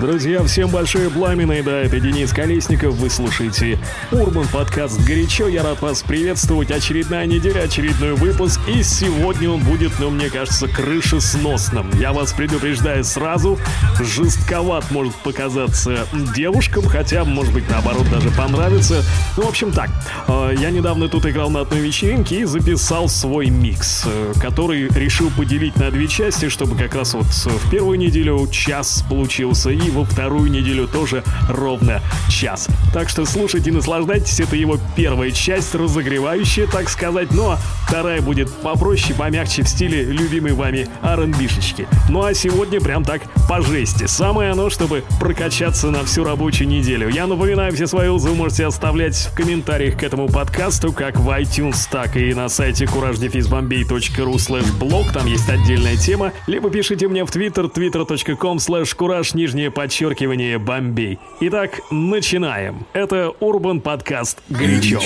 Друзья, всем большое пламя, и да, это Денис Колесников, вы слушаете Урбан подкаст «Горячо», я рад вас приветствовать, очередная неделя, очередной выпуск, и сегодня он будет, ну, мне кажется, крышесносным. Я вас предупреждаю сразу, жестковат может показаться девушкам, хотя, может быть, наоборот, даже понравится. Ну, в общем, так, э, я недавно тут играл на одной вечеринке и записал свой микс, э, который решил поделить на две части, чтобы как раз вот в первую неделю час получился. И во вторую неделю тоже ровно час. Так что слушайте, наслаждайтесь, это его первая часть, разогревающая, так сказать, но вторая будет попроще, помягче в стиле любимой вами R&B-шечки. Ну а сегодня прям так по жести. Самое оно, чтобы прокачаться на всю рабочую неделю. Я напоминаю, все свои отзывы можете оставлять в комментариях к этому подкасту, как в iTunes, так и на сайте couragedefizbombay.ru slash blog, там есть отдельная тема, либо пишите мне в Twitter, twitter.com slash courage, нижнее подчеркивание Бомбей. Итак, начинаем. Это Урбан подкаст «Горячо».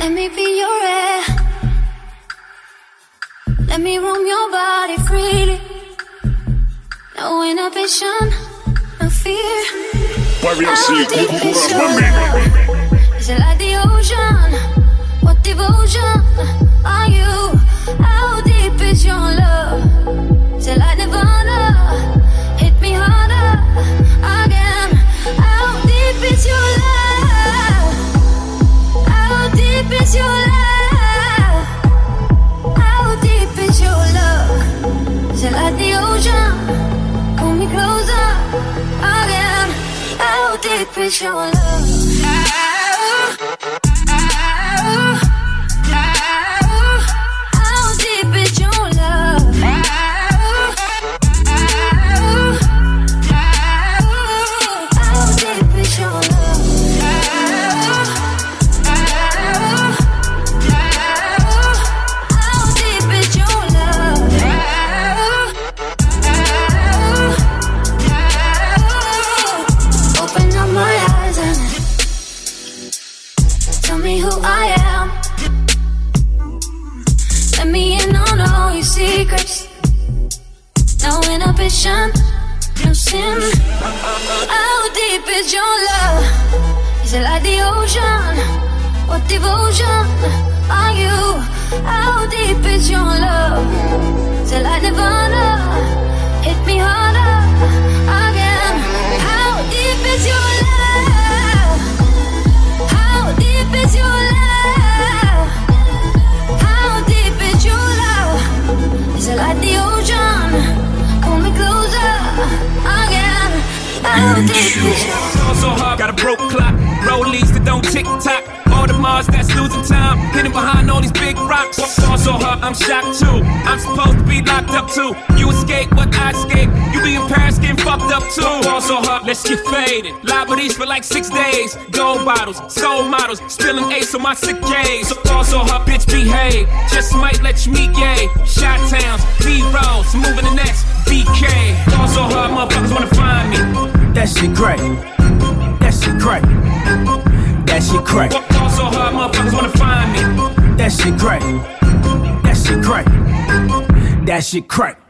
Let me be your air. Let me roam your body freely. No inhibition, no fear. По версии How deep is Кураж your Бомбей. love? Is it like the ocean? What devotion are you? How deep is your love? It like Nirvana? Hit me harder again. How deep is your love? How deep is your love? How deep is your love? It like the ocean? Pull me closer again. How deep is your love? Like six days. Gold bottles, soul models. Spilling ace on my sick days. So fall so hard, bitch, behave. Just might let you meet gay. Shot towns, B rolls, moving the next BK. Fall so hard, motherfuckers wanna find me. That shit crack. That shit crack. That shit crack. Fall so hard, motherfuckers wanna find me. That shit crack. That shit crack. That shit crack.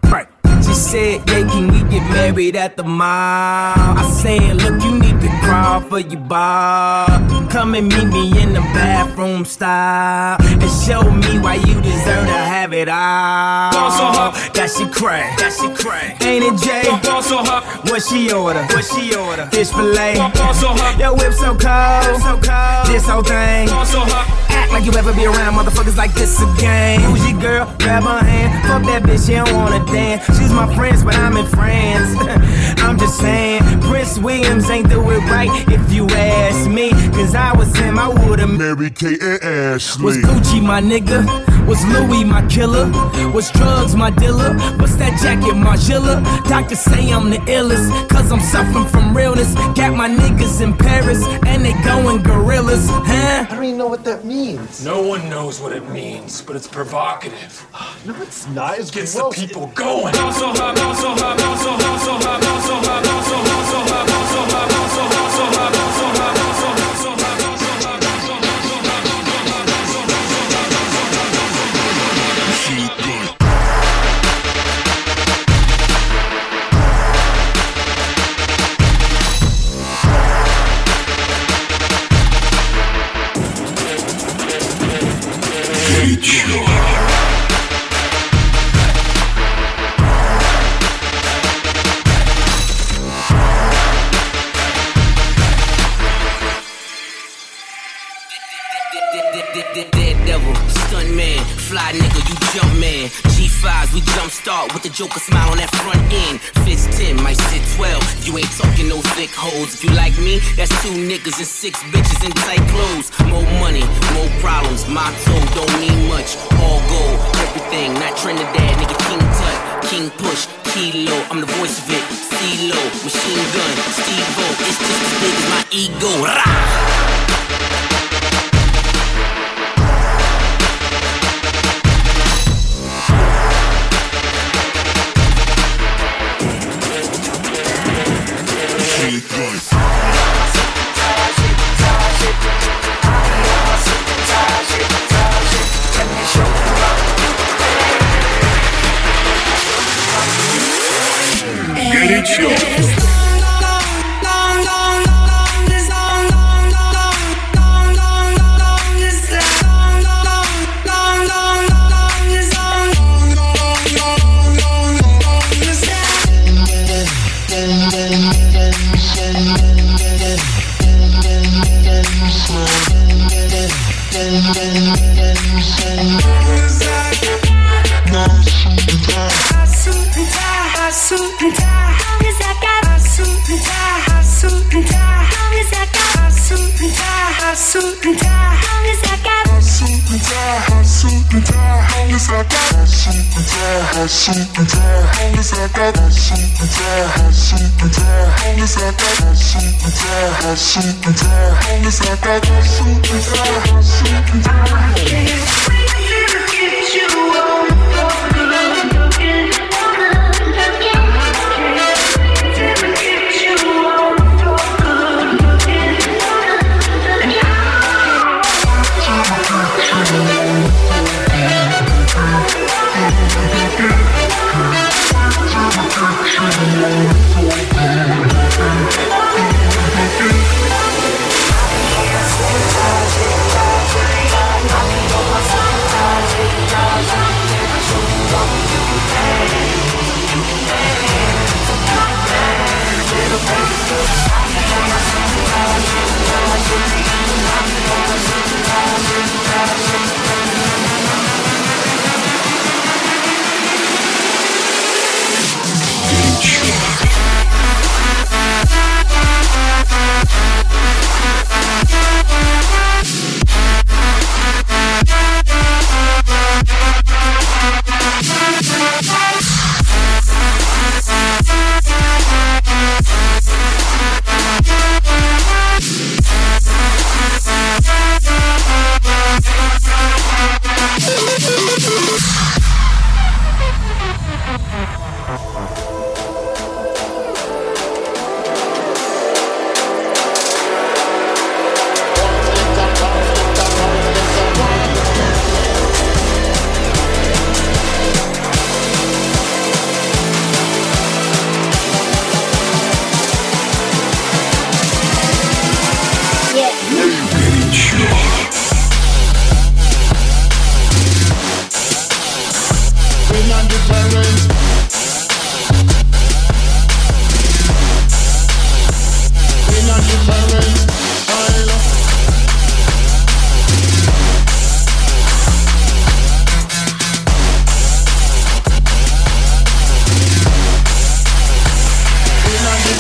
She said, yeah, can we get married at the mall? I said, look, you need to crawl for your bar. Come and meet me in the bathroom style. And show me why you deserve to have it all. Fall so hard. That shit crack. That crack. Ain't it, Jay? Fall so hard, What she order? What she order? Fish fillet. fall so hard, Yo, whip so cold. So cold. This whole thing. so hard. Act like you ever be around motherfuckers like this again. Who's your girl? Grab her hand. Fuck that bitch, she don't wanna dance. She's my friends, but I'm in France. I'm just saying, Prince Williams ain't do it right if you ask me. Cause I was him, I would've Mary Kate and Ashley. was Gucci, my nigga. Was Louis my killer? Was drugs my dealer? What's that jacket, my Margiela? Doctors say I'm the illest, cause I'm suffering from realness. Got my niggas in Paris, and they going gorillas, huh? I don't even know what that means. No one knows what it means, but it's provocative. No, it's not. It gets gross. the people going. Also hot, also hot, also hot, also hot, also hot, also the Joker smile on that front end. Fist 10, might sit 12. If you ain't talking no thick hoes. If you like me, that's two niggas and six bitches in tight clothes. More money, more problems. My toe don't mean much. All gold, everything. Not Trinidad, nigga. King Tut, King Push, Kilo. I'm the voice of it. CeeLo, machine gun, Steve-O. It's just as big as my ego. Rah!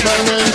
my name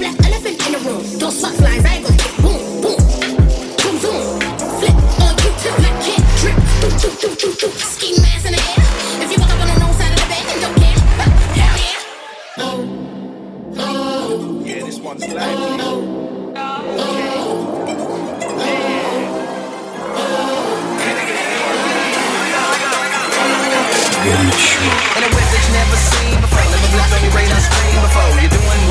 elephant in the room. Don't suck flies, I boom, boom. Ah, zoom, zoom. Flip on Ski mask in the air. If you up on the wrong side of the bed don't care. Hell yeah. Yeah, this one's live. Never seen before. Living life on your radar screen before. You're doing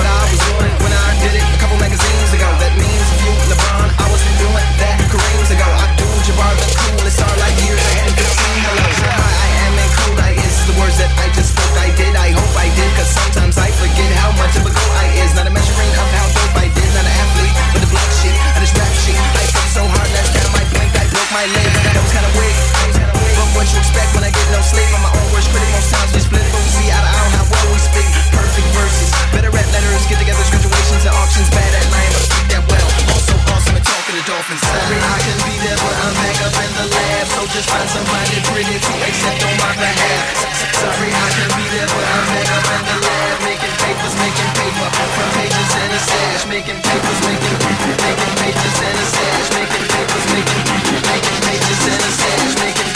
you expect when I get no sleep? I'm my own worst critic, most times we split, but we see eye to eye on how well we speak. Perfect verses, better at letters, get together, graduations and auctions, bad at lying, but speak that well. Also awesome at talking to dolphins. Sorry, I can't be there, but I'm back up in the lab, so just find somebody pretty to accept on my behalf. Sorry, I can't be there, but I'm back up in the lab, making papers, making paper from pages and a stash, making papers, making paper, making pages and a stash, making papers, making making pages and a stash, making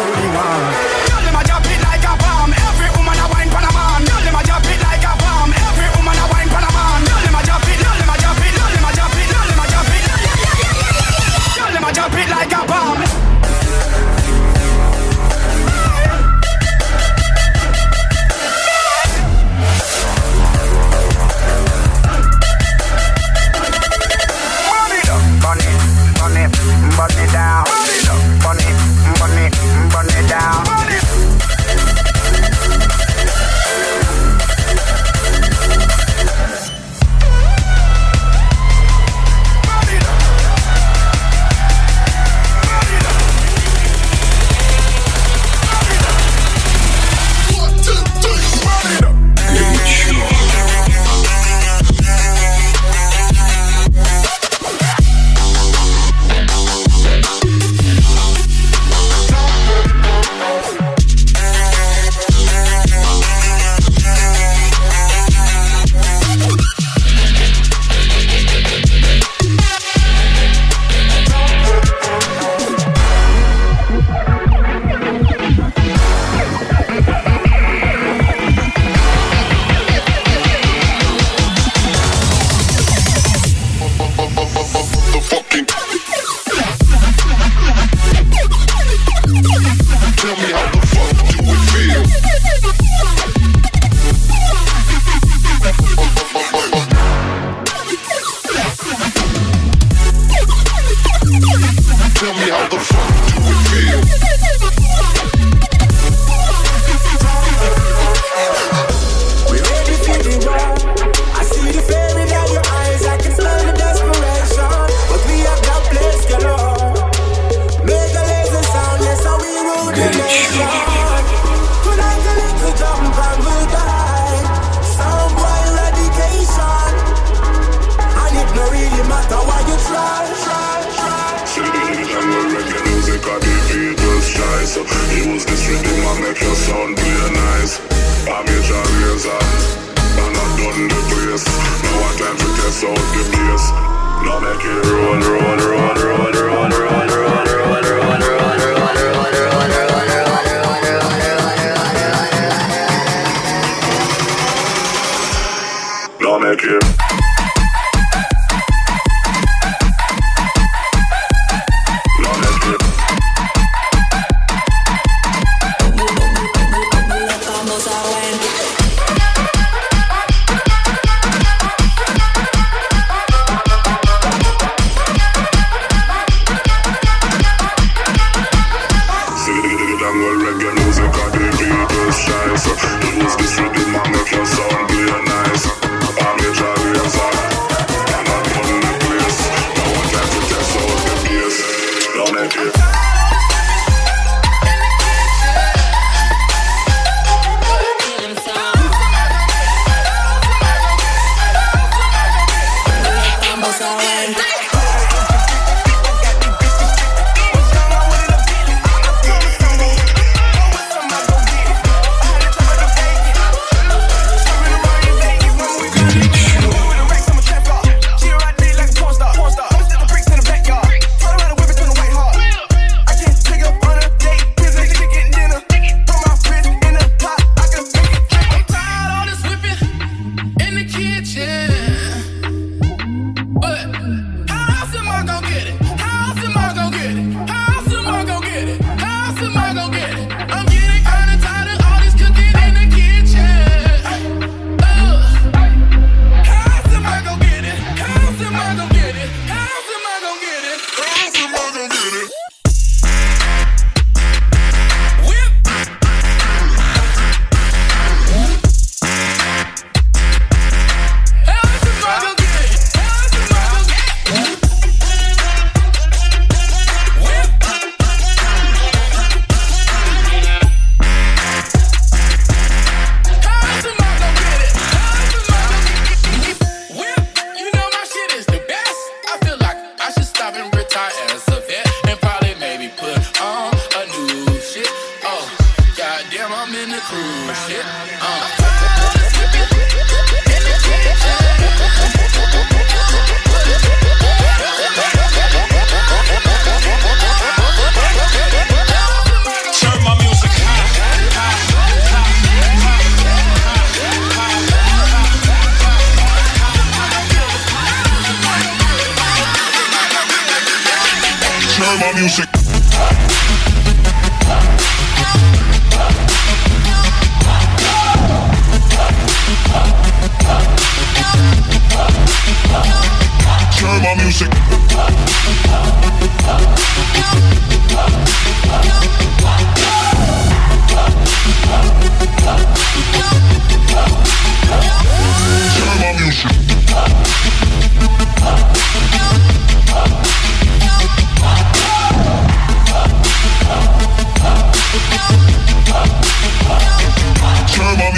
only one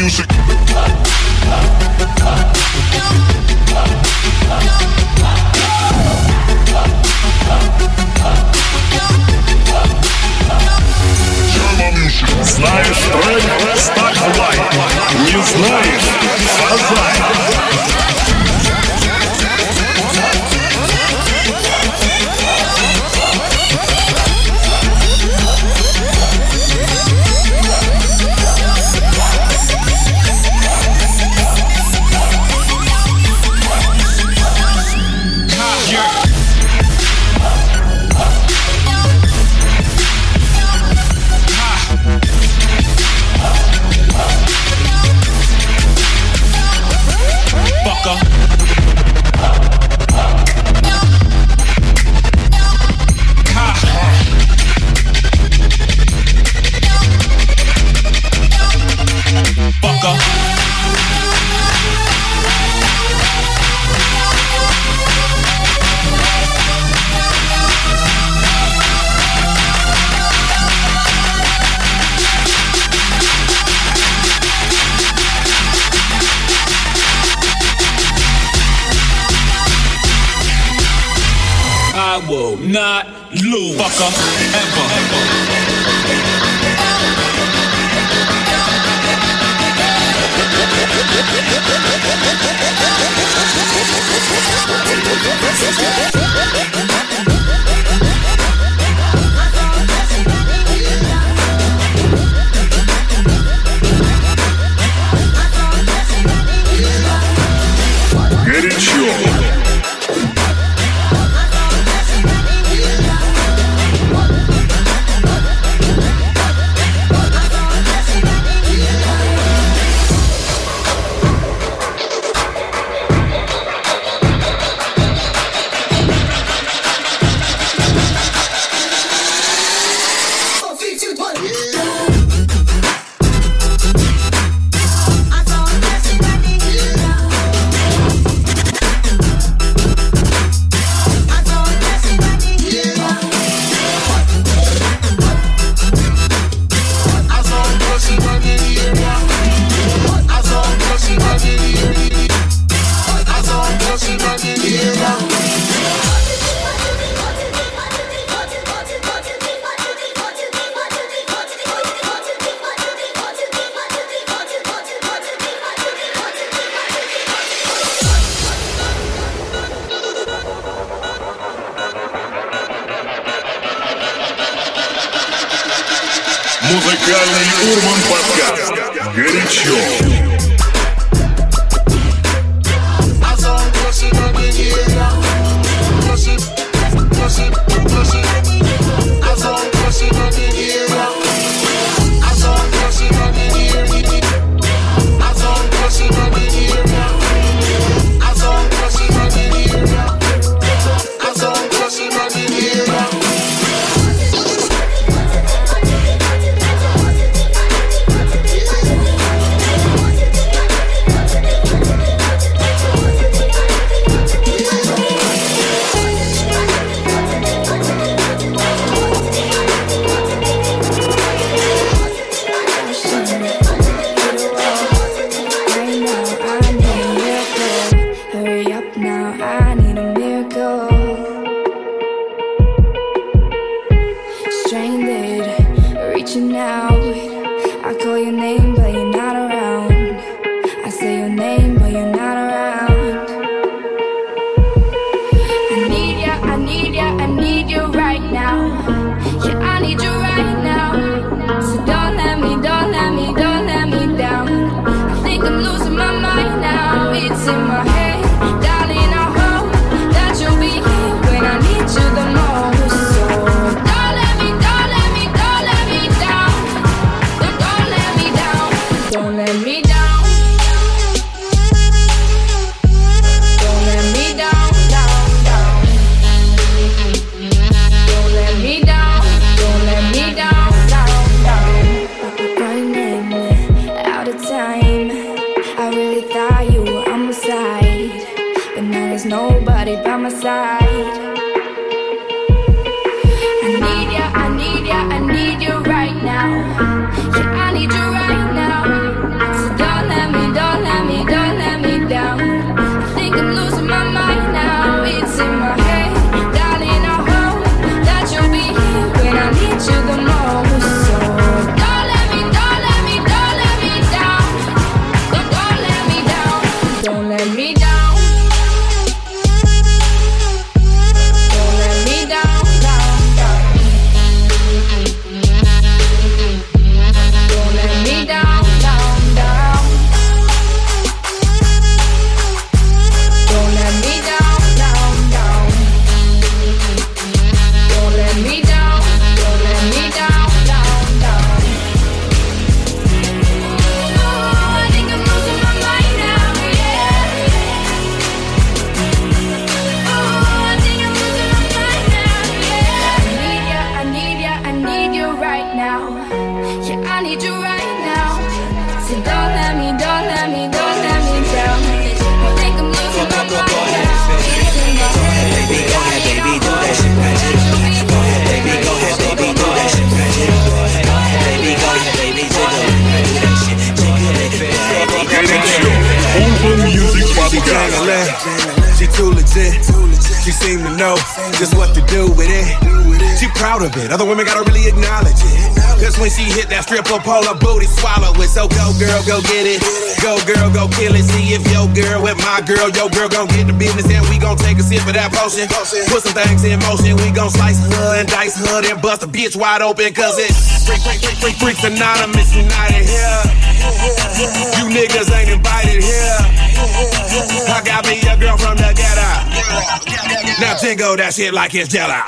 music. Знаешь трек? Ставь лайк. Не знаешь? Сазай. Of it. Other women gotta really acknowledge it. Cause when she hit that stripper pole, her booty swallow it. So go girl, go get it. Go girl, go kill it. See if your girl with my girl, your girl gon' get the business and we gon' take a sip of that potion. Put some things in motion, we gon' slice her and dice her and bust a bitch wide open. Cause it's freak, freak, freak, freak, freaks anonymous united here. You niggas ain't invited here. I got me a girl from the ghetto. Now jingle that shit like it's jello.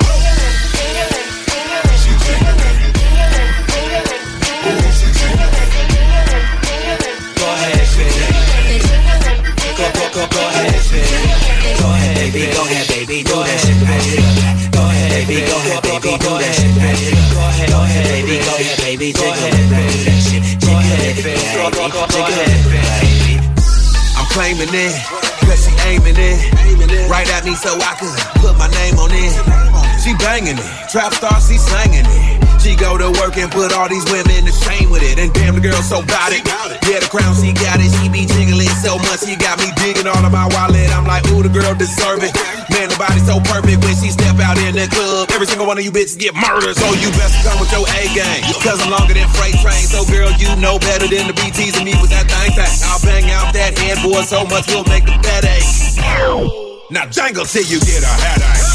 Baby, go ahead, baby, do that shit. Go ahead, baby, go ahead, baby, do that shit. Go ahead, go ahead, baby, go ahead, baby, jiggle it, baby, that shit. Jiggle it, baby, jiggle it, baby. I'm claiming it, cause she aiming it. Right at me so I could put my name on it. She banging it, trap star, she slanging it. She go to work and put all these women to shame with it. And damn, the girl so got it. Yeah, the crown, she got it. She be jiggling so much, she got me digging all of my wallet. I'm like, ooh, the girl deserve it. Man, the body so perfect when she step out in the club. Every single one of you bitches get murdered. So you best come with your A game. Cause I'm longer than freight train. So girl, you know better than to be teasing me with that thing thing. I'll bang out that headboard so much we'll make the bed ache. Now jangle till you get a headache.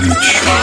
горячо.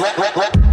rock, rock, rock.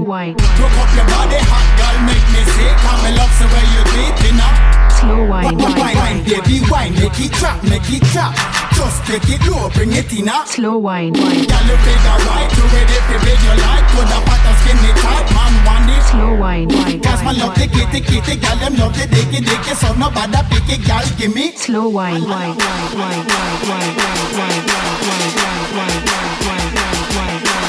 Wine, wine. Broke up your body, hot girl, make me sick. How me love the way you deep enough. Slow wine, wine, wine, wine, baby, wine, make it drop, make it drop. Just take it low, bring it in up. Slow wine, wine. Girl, you figure right, you ready for big you like. Put a fat and skinny tight, man, want it. Slow wine, wine. Cause my love the kitty, kitty, girl, them love the dicky, dicky. So nobody pick it, girl, give me. Slow wine, wine, wine, wine, wine, wine, wine, wine, wine, wine, wine, wine.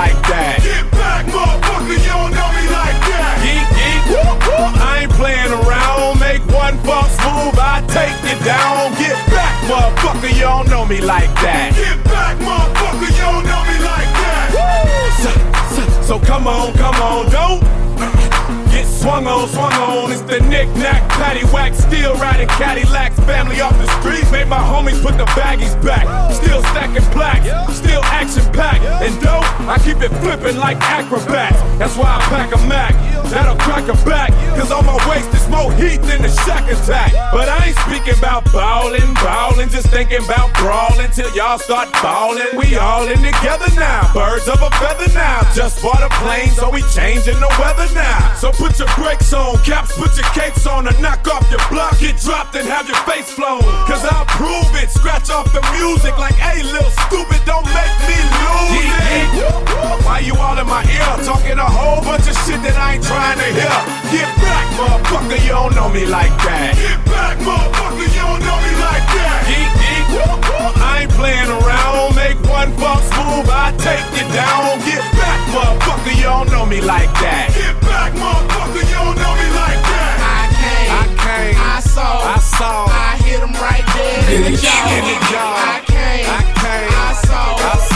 like that. Get back, motherfucker, you don't know me like that. Geek, geek, whoop, whoop. I ain't playing around. Make one false move, I take you down. Get back, motherfucker, you don't know me like that. Get back, motherfucker, you don't know me like that. So, so, so come on, come on, don't get swung on, swung on. It's the knick-knack, paddywhack, still riding Cadillacs. Family off the streets, made my homies put the baggies back. Still stacking black, still action-packed. And dope, I keep it flipping like acrobats. That's why I pack a Mac, that'll crack a back. Cause on my waist there's more heat than a Shaq attack. But I ain't speaking about ballin', ballin', just thinking about brawling till y'all start ballin'. We all in together now, birds of a feather now. Just bought a plane, so we changing the weather now. So put your brakes on, caps, put your capes on, and knock off your block. Get dropped and have your face flown. Cause I'll prove it. Scratch off the music like, hey, little stupid, don't make me lose it. Why you all in my ear? Talking a whole bunch of shit that I ain't trying to hear. Get back, motherfucker, you don't know me like that. Get back, motherfucker, you don't know me like that. Geek, geek, I ain't playing around. Make one false move, I take you down. Get back, motherfucker, you don't know me like that. Get back, motherfucker, you don't know me like that. I came, I came, I saw, I saw, I hit him right there in the jaw. In the jaw. I came, I came, I saw, I saw,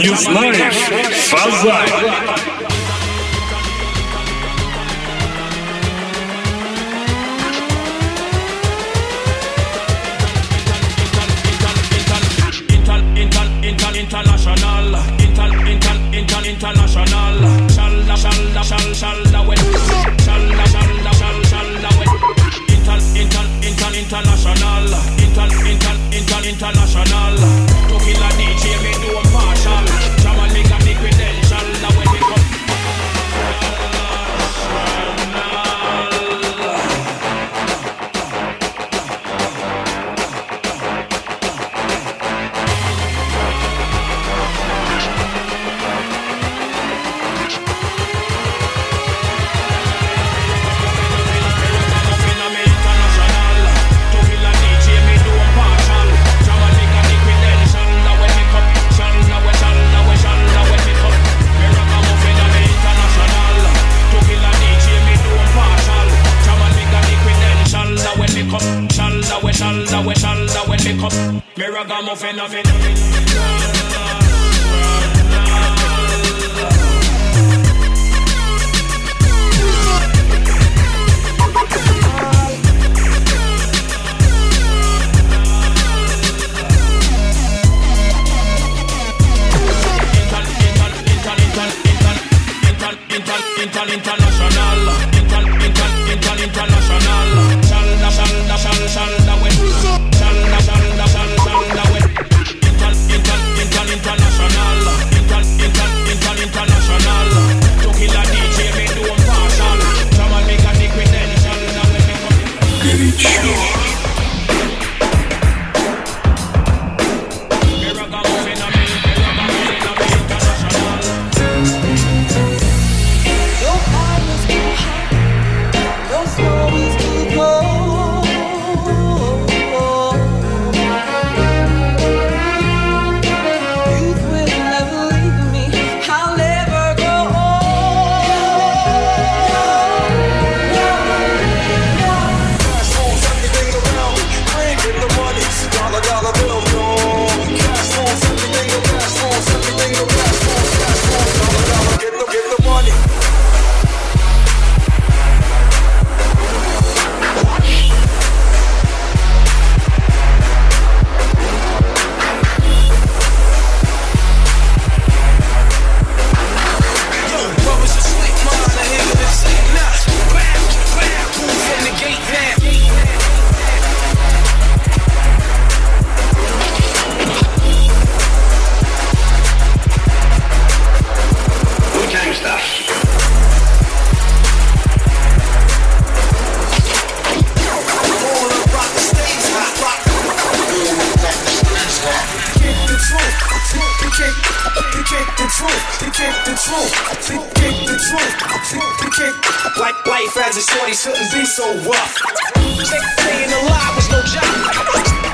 не знаешь, фазай. truth. The kick, like life as a shorty shouldn't be so rough. Stay, staying alive was no job.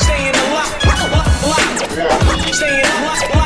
Staying alive, alive, alive. Staying alive.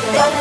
But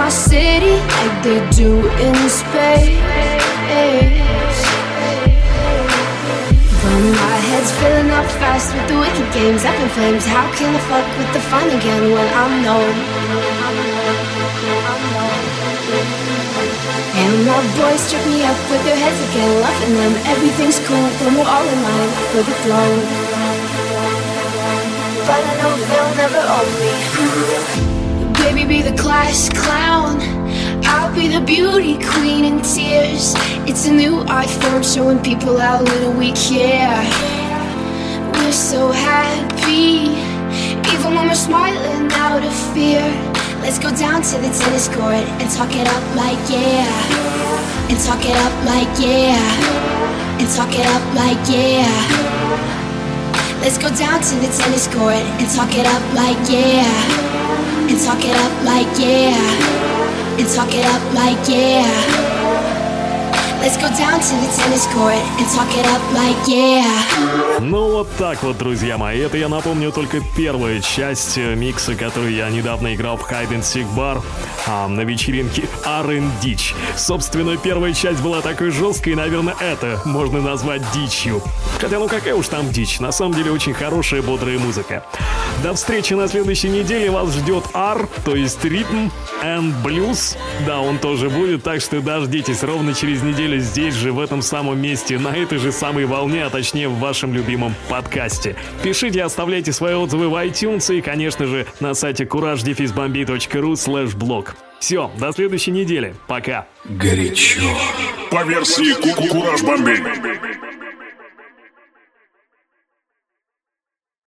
my city like they do in space. But my head's filling up fast with the wicked games up in flames. How can I fuck with the fun again when I'm known? And my boys trip me up with their heads again, loving them. Everything's cool when we're all in line for the throne. But I know they'll never own me. Baby, be the class clown. I'll be the beauty queen in tears. It's a new art form showing people how little we care. We're so happy, even when we're smiling out of fear. Let's go down to the tennis court and talk it up like yeah. And talk it up like yeah. And talk it up like yeah. Let's go down to the tennis court and talk it up like yeah. And talk it up like yeah. And talk it up like yeah. Ну вот так вот, друзья мои. Это я напомню только первая часть э, микса, который я недавно играл в Hide and Seek Bar а, на вечеринке R&D. Собственно, первая часть была такой жесткой, наверное, это можно назвать дичью. Хотя, ну какая уж там дичь. На самом деле, очень хорошая, бодрая музыка. До встречи на следующей неделе. Вас ждет R, то есть ритм and blues. Да, он тоже будет, так что дождитесь ровно через неделю здесь же, в этом самом месте, на этой же самой волне, а точнее в вашем любимом подкасте. Пишите, оставляйте свои отзывы в iTunes и, конечно же, на сайте courage-bombay.ru slash blog. Все, до следующей недели. Пока. Горячо. По версии Кукураж Бомбей.